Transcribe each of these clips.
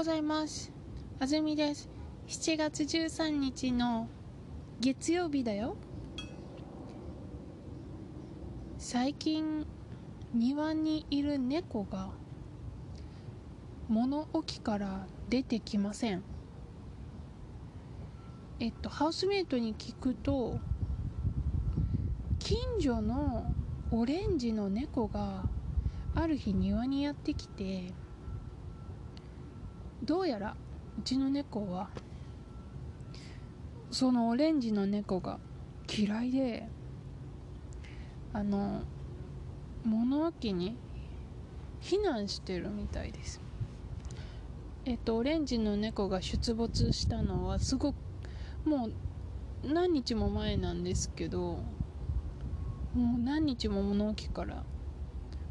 ございます。あずみです。7月13日の月曜日だよ。最近庭にいる猫が物置から出てきません。えっとハウスメイトに聞くと近所のオレンジの猫がある日庭にやってきてどうやらうちの猫はそのオレンジの猫が嫌いであの物置に避難してるみたいです。えっとオレンジの猫が出没したのはすごくもう何日も前なんですけどもう何日も物置から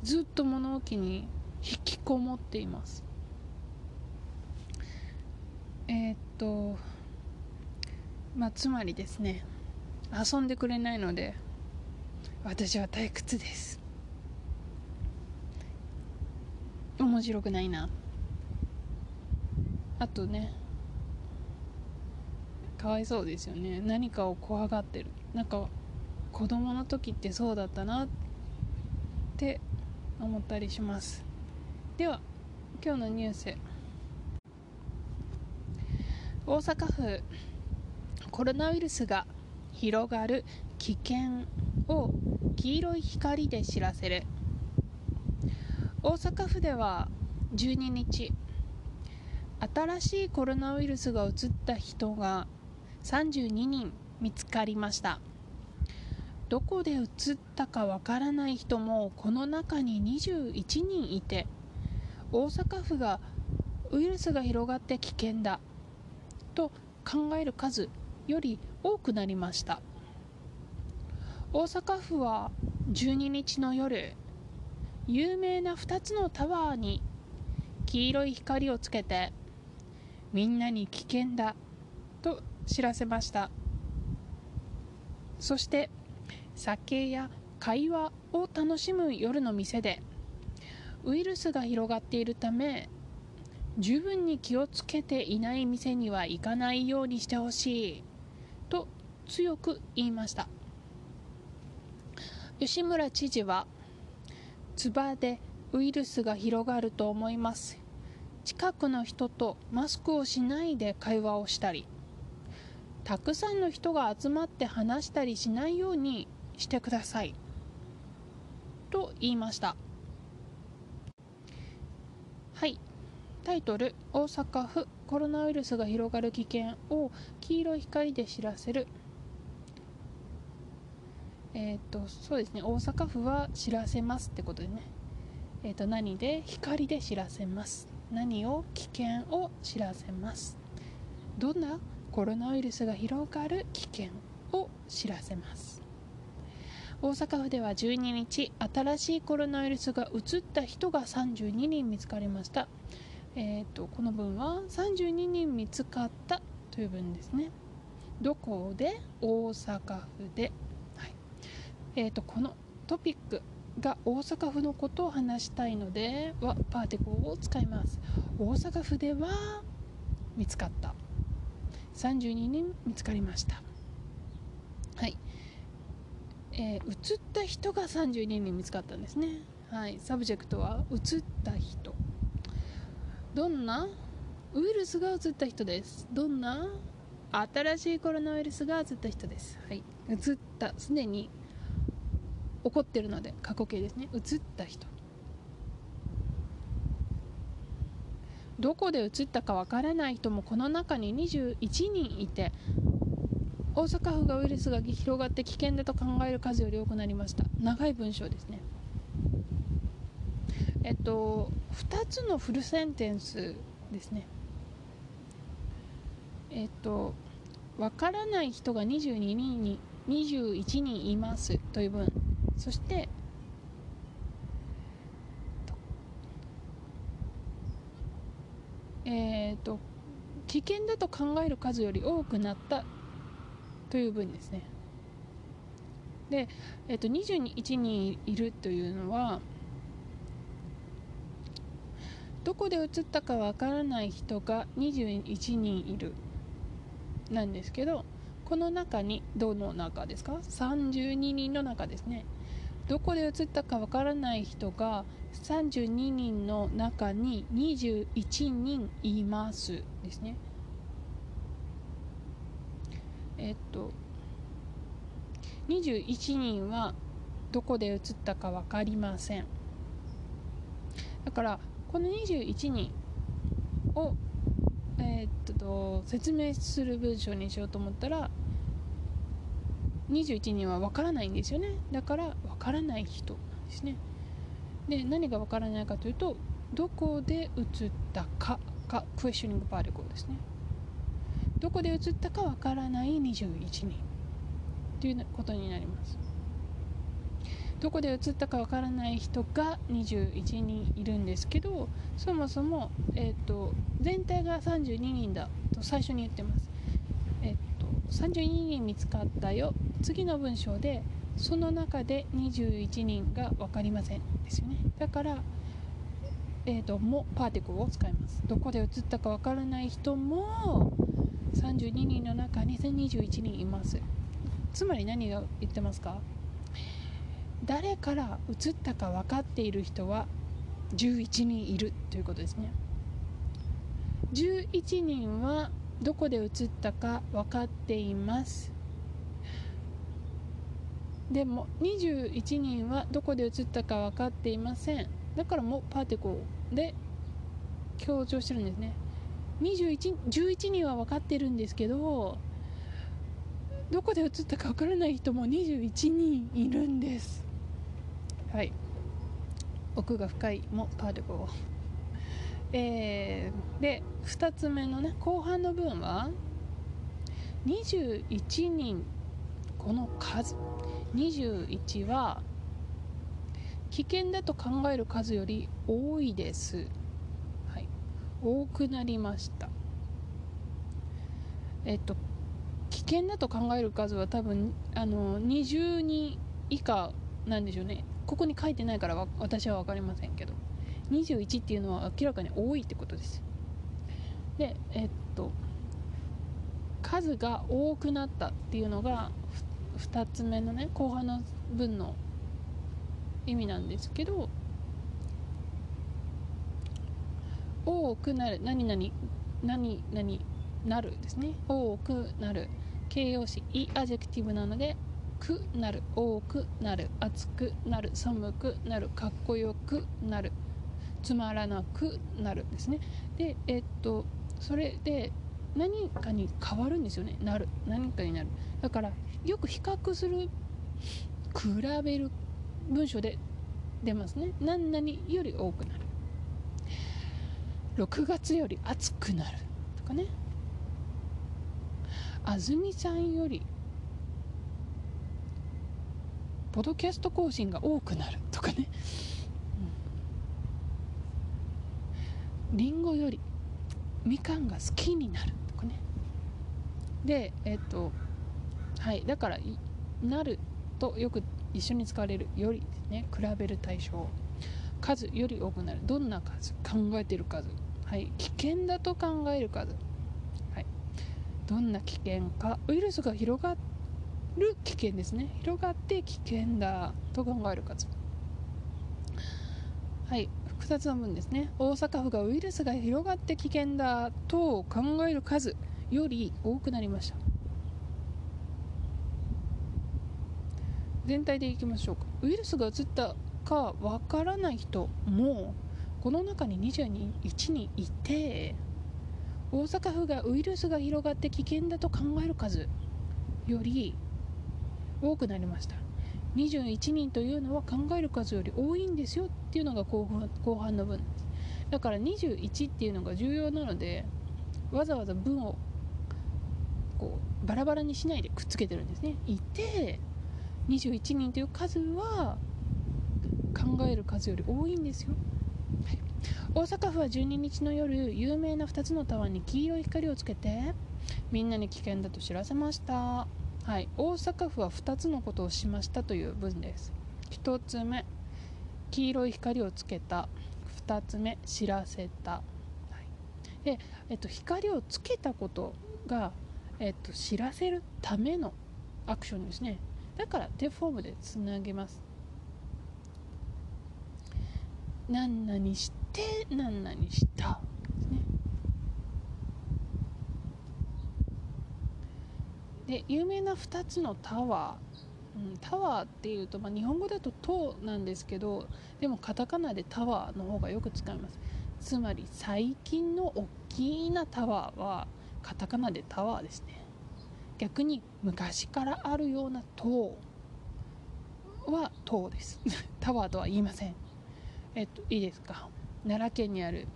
ずっと物置に引きこもっています。えー、っとまあつまりですね遊んでくれないので私は退屈です。面白くないな。あとねかわいそうですよね。何かを怖がってる。なんか子供の時ってそうだったなって思ったりします。では今日のニュース。大阪府コロナウイルスが広がる危険を黄色い光で知らせる。大阪府では12日新しいコロナウイルスが移った人が32人見つかりました。どこで移ったかわからない人もこの中に21人いて大阪府がウイルスが広がって危険だ。と考える数より多くなりました。大阪府は12日の夜有名な2つのタワーに黄色い光をつけてみんなに危険だと知らせました。そして酒や会話を楽しむ夜の店でウイルスが広がっているため十分に気をつけていない店には行かないようにしてほしい。と強く言いました。吉村知事は唾でウイルスが広がると思います。近くの人とマスクをしないで会話をしたりたくさんの人が集まって話したりしないようにしてください。と言いました。はい。タイトル「大阪府コロナウイルスが広がる危険を黄色い光で知らせる」えっ、ー、とそうですね。大阪府は知らせますってことでね。えっ、ー、と何で？光で知らせます。何を？危険を知らせます。どんな？コロナウイルスが広がる危険を知らせます。大阪府では12日新しいコロナウイルスが移った人が32人見つかりました。えーと、この文は32人見つかったという文ですね。どこで？大阪府で、はい。えーと、このトピックが大阪府のことを話したいので、は particle を使います。大阪府では見つかった。32人見つかりました。はい。えー、移った人が32人見つかったんですね。はい。 subject は移った人。どんな？ウイルスが移った人です。どんな？新しいコロナウイルスが移った人です。はい。移ったすでに起こってるので過去形ですね。移った人。どこで移ったかわからない人もこの中に21人いて大阪府がウイルスが広がって危険だと考える数より多くなりました。長い文章ですね。えっと2つのフルセンテンスですね。えっとわからない人が22人に21人いますという文そしてえっ、と危険だと考える数より多くなったという文ですね。で、えー、と21人いるというのはどこで映ったかわからない人が21人いる。なんですけどこの中にどの中ですか？32人の中ですね。どこで映ったかわからない人が32人の中に21人いますですね。えっと21人はどこで映ったか分かりません。だからこの21人を、えー、っと説明する文章にしようと思ったら21人は分からないんですよね。だから分からない人なんですね。で何が分からないかというとどこで映ったかがクエスチョニングパーティコですね。どこで映ったか分からない21人ということになります。どこで映ったか分からない人が21人いるんですけどそもそも、えーと、全体が32人だと最初に言ってます、えーと、32人見つかったよ。次の文章でその中で21人が分かりませんですよね。だからえーと、もパーティクルを使います。どこで映ったか分からない人も32人の中に21人います。つまり何が言ってますか？誰から移ったか分かっている人は11人いるということですね。11人はどこで移ったか分かっています。でも21人はどこで移ったか分かっていません。だからもうパーティコで強調してるんですね。21 11人は分かってるんですけどどこで映ったか分からない人も21人いるんです。はい。奥が深いもパーティコえー、で2つ目のね後半の文は21人この数。21は危険だと考える数より多いです、はい、多くなりました。えっと危険だと考える数は多分あの20人以下なんでしょうね。ここに書いてないから私は分かりませんけど。21っていうのは明らかに多いってことです。でえっと数が多くなったっていうのが2つ目のね後半の文の意味なんですけど多くなる何々何々なるですね。多くなる形容詞い adjective なのでくなる多くなる熱くなる寒くなるかっこよくなるつまらなくなるですね。でえっとそれで何かに変わるんですよね。なる何かになる。だからよく比較する比べる文章で出ますね。何々より多くなる。6月より暑くなるとかね。安住さんよりポドキャスト更新が多くなるとかね、りん。ごよりみかんが好きになるとかね。でえっとはい。だからなるとよく一緒に使われるよりですね比べる対象。数より多くなる。どんな数？考えてる数。はい。危険だと考える数。はい。どんな危険か。ウイルスが広がる危険ですね。広がって危険だと考える数はい。2つの文ですね。大阪府がウイルスが広がって危険だと考える数より多くなりました。全体でいきましょうか。ウイルスが移ったかわからない人もこの中に21人いて大阪府がウイルスが広がって危険だと考える数より多くなりました。21人というのは考える数より多いんですよっていうのが後半後半の文。だから21っていうのが重要なのでわざわざ文をこうバラバラにしないでくっつけてるんですね。いて21人という数は考える数より多いんですよ、はい、大阪府は12日の夜有名な2つのタワーに黄色い光をつけてみんなに危険だと知らせました。はい、大阪府は2つのことをしましたという文です。1つ目黄色い光をつけた。2つ目知らせた、はい、で、えっと、光をつけたことが、えっと、知らせるためのアクションですね。だから手フォームでつなげます。何々して何々したですねで有名な2つのタワー、うん、タワーっていうと、まあ、日本語だと「塔」なんですけどでもカタカナでタワーの方がよく使います。つまり最近の大きなタワーはカタカナでタワーですね。逆に昔からあるような塔は塔です。タワーとは言いません。えっといいですか。奈良県にある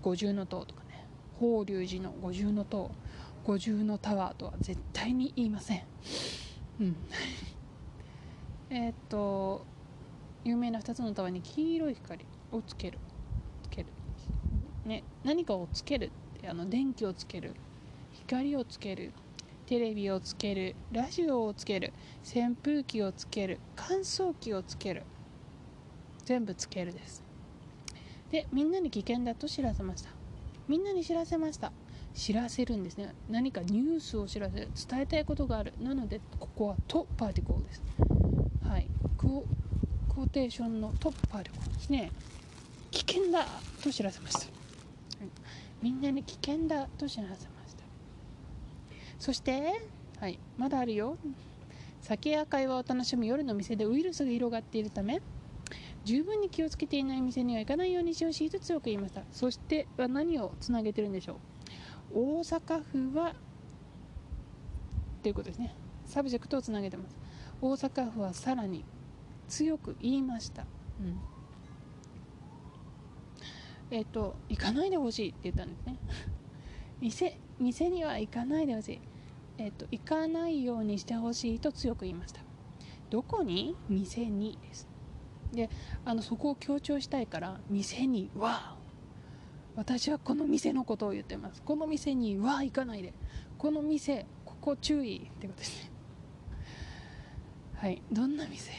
五重塔とかね。法隆寺の五重塔。五重のタワーとは絶対に言いません。うん。えっと有名な2つのタワーに黄色い光をつける。つける。ね何かをつけるあの電気をつける。光をつける。テレビをつける。ラジオをつける。扇風機をつける。乾燥機をつける。全部つけるです。でみんなに危険だと知らせました。みんなに知らせました。知らせるんですね。何かニュースを知らせる伝えたいことがある。なのでここはトパーティコルです。はい。クオクオテーションのトパーティコルですね。危険だと知らせました、はい。みんなに危険だと知らせました。そしてはい。まだあるよ。酒や会話を楽しむ夜の店でウイルスが広がっているため十分に気をつけていない店には行かないようにしてほしいと強く言いました。そしては何をつなげてるんでしょう？大阪府はということですね。 subject をつなげてます。大阪府はさらに強く言いました、うん、えっ、ー、と行かないでほしいって言ったんですね。店店には行かないでほしい。えっ、ー、と行かないようにしてほしいと強く言いました。どこに？店にです。であのそこを強調したいから店には私はこの店のことを言ってます。この店には行かないで。この店ここ注意ってことですね。はい。どんな店？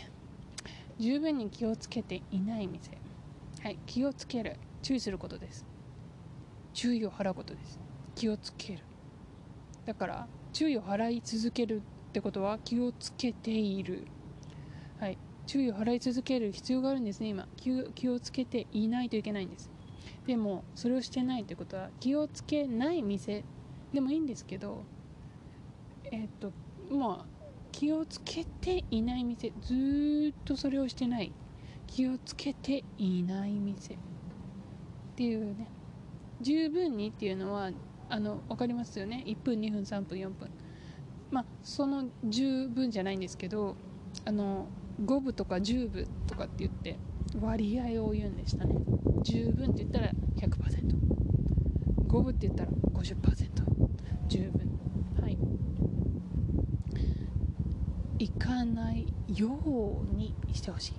十分に気をつけていない店。はい。気をつける。注意することです。注意を払うことです。気をつける。だから注意を払い続けるってことは気をつけている。はい。注意を払い続ける必要があるんですね今。気をつけていないといけないんです。でもそれをしてないということは気をつけない店。でもいいんですけどえっとまあ気をつけていない店。ずっとそれをしてない。気をつけていない店。っていうね。十分にっていうのはあの分かりますよね。1分2分3分4分。まあその十分じゃないんですけどあの5分とか10分とかって言って割合を言うんでしたね。十分って言ったら 100%5 分って言ったら50%十分。はい。行かないようにしてほし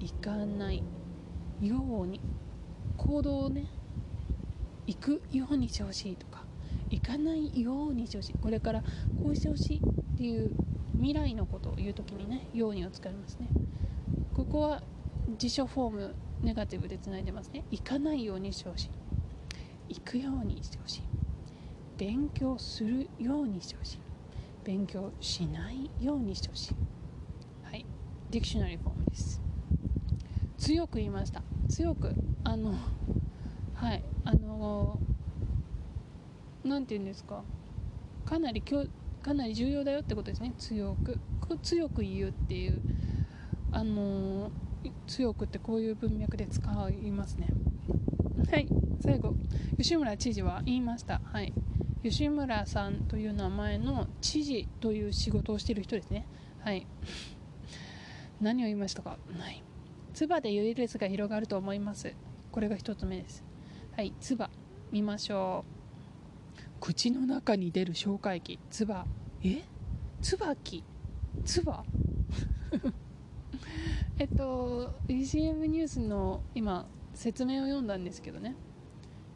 い。行かないように。行動をね行くようにしてほしいとか。行かないようにしてほしい。これからこうしてほしいっていう未来のことを言う時にね「ように」を使いますね。ここは辞書フォームネガティブでつないでますね。行かないようにしてほしい。行くようにしてほしい。勉強するようにしてほしい。勉強しないようにしてほしい。はい。ディクショナリーフォームです。強く言いました。強くあのはい。あの何て言うんですか。かなりかなり重要だよってことですね。強く。強く言うっていう。あのー、強くってこういう文脈で使いますね。はい。最後吉村知事は言いました。はい。吉村さんという名前の知事という仕事をしている人ですね。はい。何を言いましたか？はい。唾でウイルスが広がると思います。これが1つ目です。はい。唾見ましょう。口の中に出る消化液。つばえ？椿つばえっと ECM ニュースの今説明を読んだんですけどね。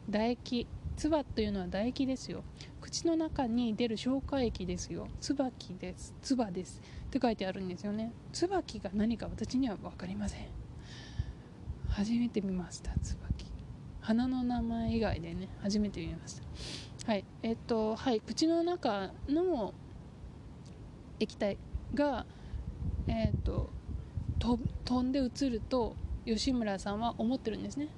唾液。唾というのは唾液ですよ。口の中に出る消化液ですよ。椿です。唾です。って書いてあるんですよね。椿が何か私には分かりません。初めて見ました。椿花の名前以外でね。初めて見ました。はい。えっとはい。口の中の液体がえっと飛んで移ると吉村さんは思ってるんですね。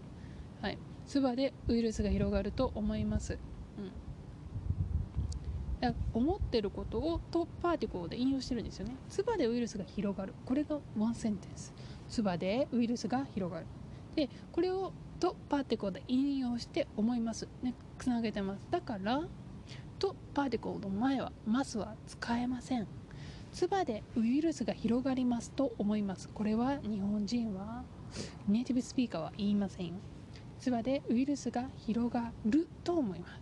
はい。唾でウイルスが広がると思います。うん。思ってることをトップパーティコーで引用してるんですよね。唾でウイルスが広がる。これがワンセンテンス。唾でウイルスが広がる。でこれをとパーティコーで引用して思います。ねつなげてます。だからとパーティコーの前はますは使えません。唾でウイルスが広がりますと思います。これは日本人はネイティブスピーカーは言いません。唾でウイルスが広がると思います。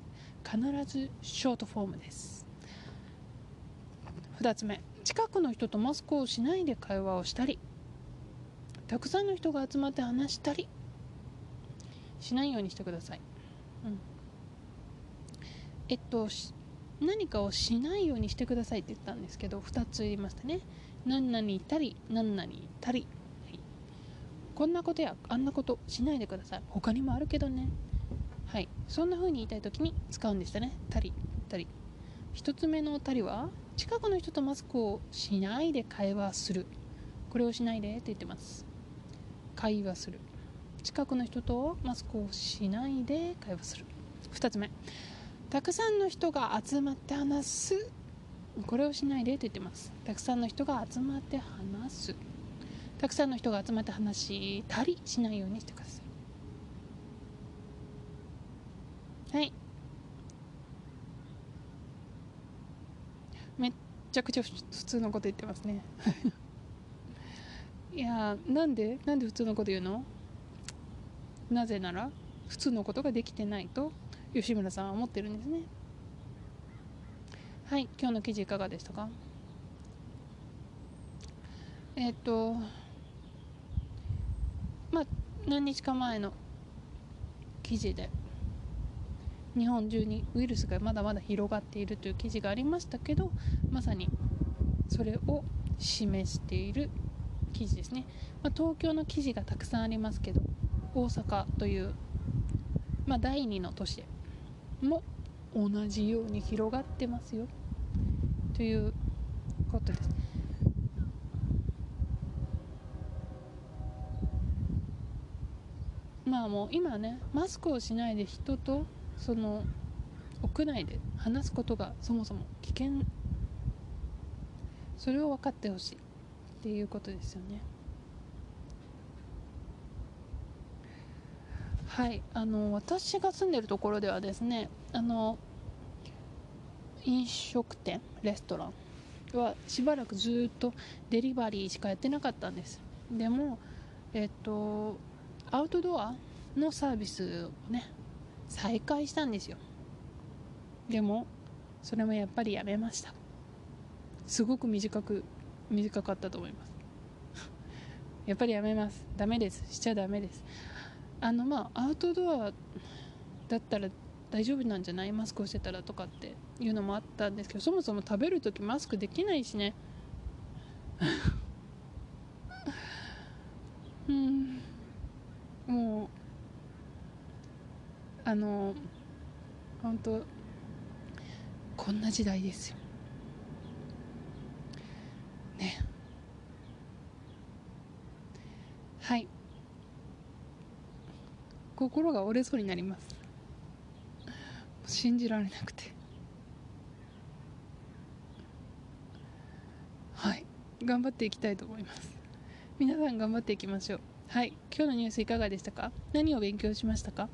必ずショートフォームです。2つ目近くの人とマスクをしないで会話をしたりたくさんの人が集まって話したりしないようにしてください、うん、えっと何かをしないようにしてくださいって言ったんですけど2つ言いましたね。何々いたり何々いたり、はい、こんなことやあんなことしないでください。他にもあるけどね。はい。そんな風に言いたい時に使うんでしたね。たりたり。1つ目のたりは近くの人とマスクをしないで会話する。これをしないでって言ってます。会話する。近くの人とマスクをしないで会話する。2つ目。たくさんの人が集まって話す。これをしないでと言ってます。たくさんの人が集まって話す。たくさんの人が集まって話したりしないようにしてください。はい。めっちゃくちゃ普通のこと言ってますね。いやなんで？なんで普通のこと言うの？なぜなら普通のことができてないと吉村さんは思ってるんですね。はい今日の記事いかがでしたか？えっ、とまあ何日か前の記事で日本中にウイルスがまだまだ広がっているという記事がありましたけどまさにそれを示している記事ですね、まあ、東京の記事がたくさんありますけど大阪という、まあ、第2の都市でも同じように広がってますよ。ということです。まあもう今ねマスクをしないで人とその屋内で話すことがそもそも危険。それを分かってほしいっていうことですよね。はいあの私が住んでるところではですねあの飲食店レストランはしばらくずっとデリバリーしかやってなかったんです。でもえっとアウトドアのサービスをね再開したんですよ。でもそれもやっぱりやめました。すごく短く短かったと思います。やっぱりやめます。ダメです。しちゃダメです。あのまあアウトドアだったら大丈夫なんじゃないマスクをしてたらとかっていうのもあったんですけどそもそも食べる時マスクできないしね。うん。もうあの本当こんな時代ですよ。ね。はい。心が折れそうになります。信じられなくて。はい。頑張っていきたいと思います。皆さん頑張っていきましょう。はい。今日のニュースいかがでしたか？何を勉強しましたか？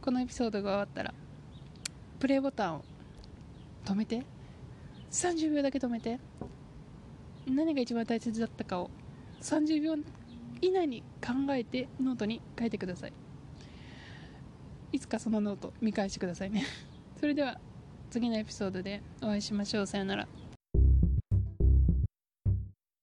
このエピソードが終わったらプレイボタンを止めて30秒だけ止めて何が一番大切だったかを30秒以内に考えてノートに書いてください。いつかそのノート見返してくださいね。それでは次のエピソードでお会いしましょう。さよなら。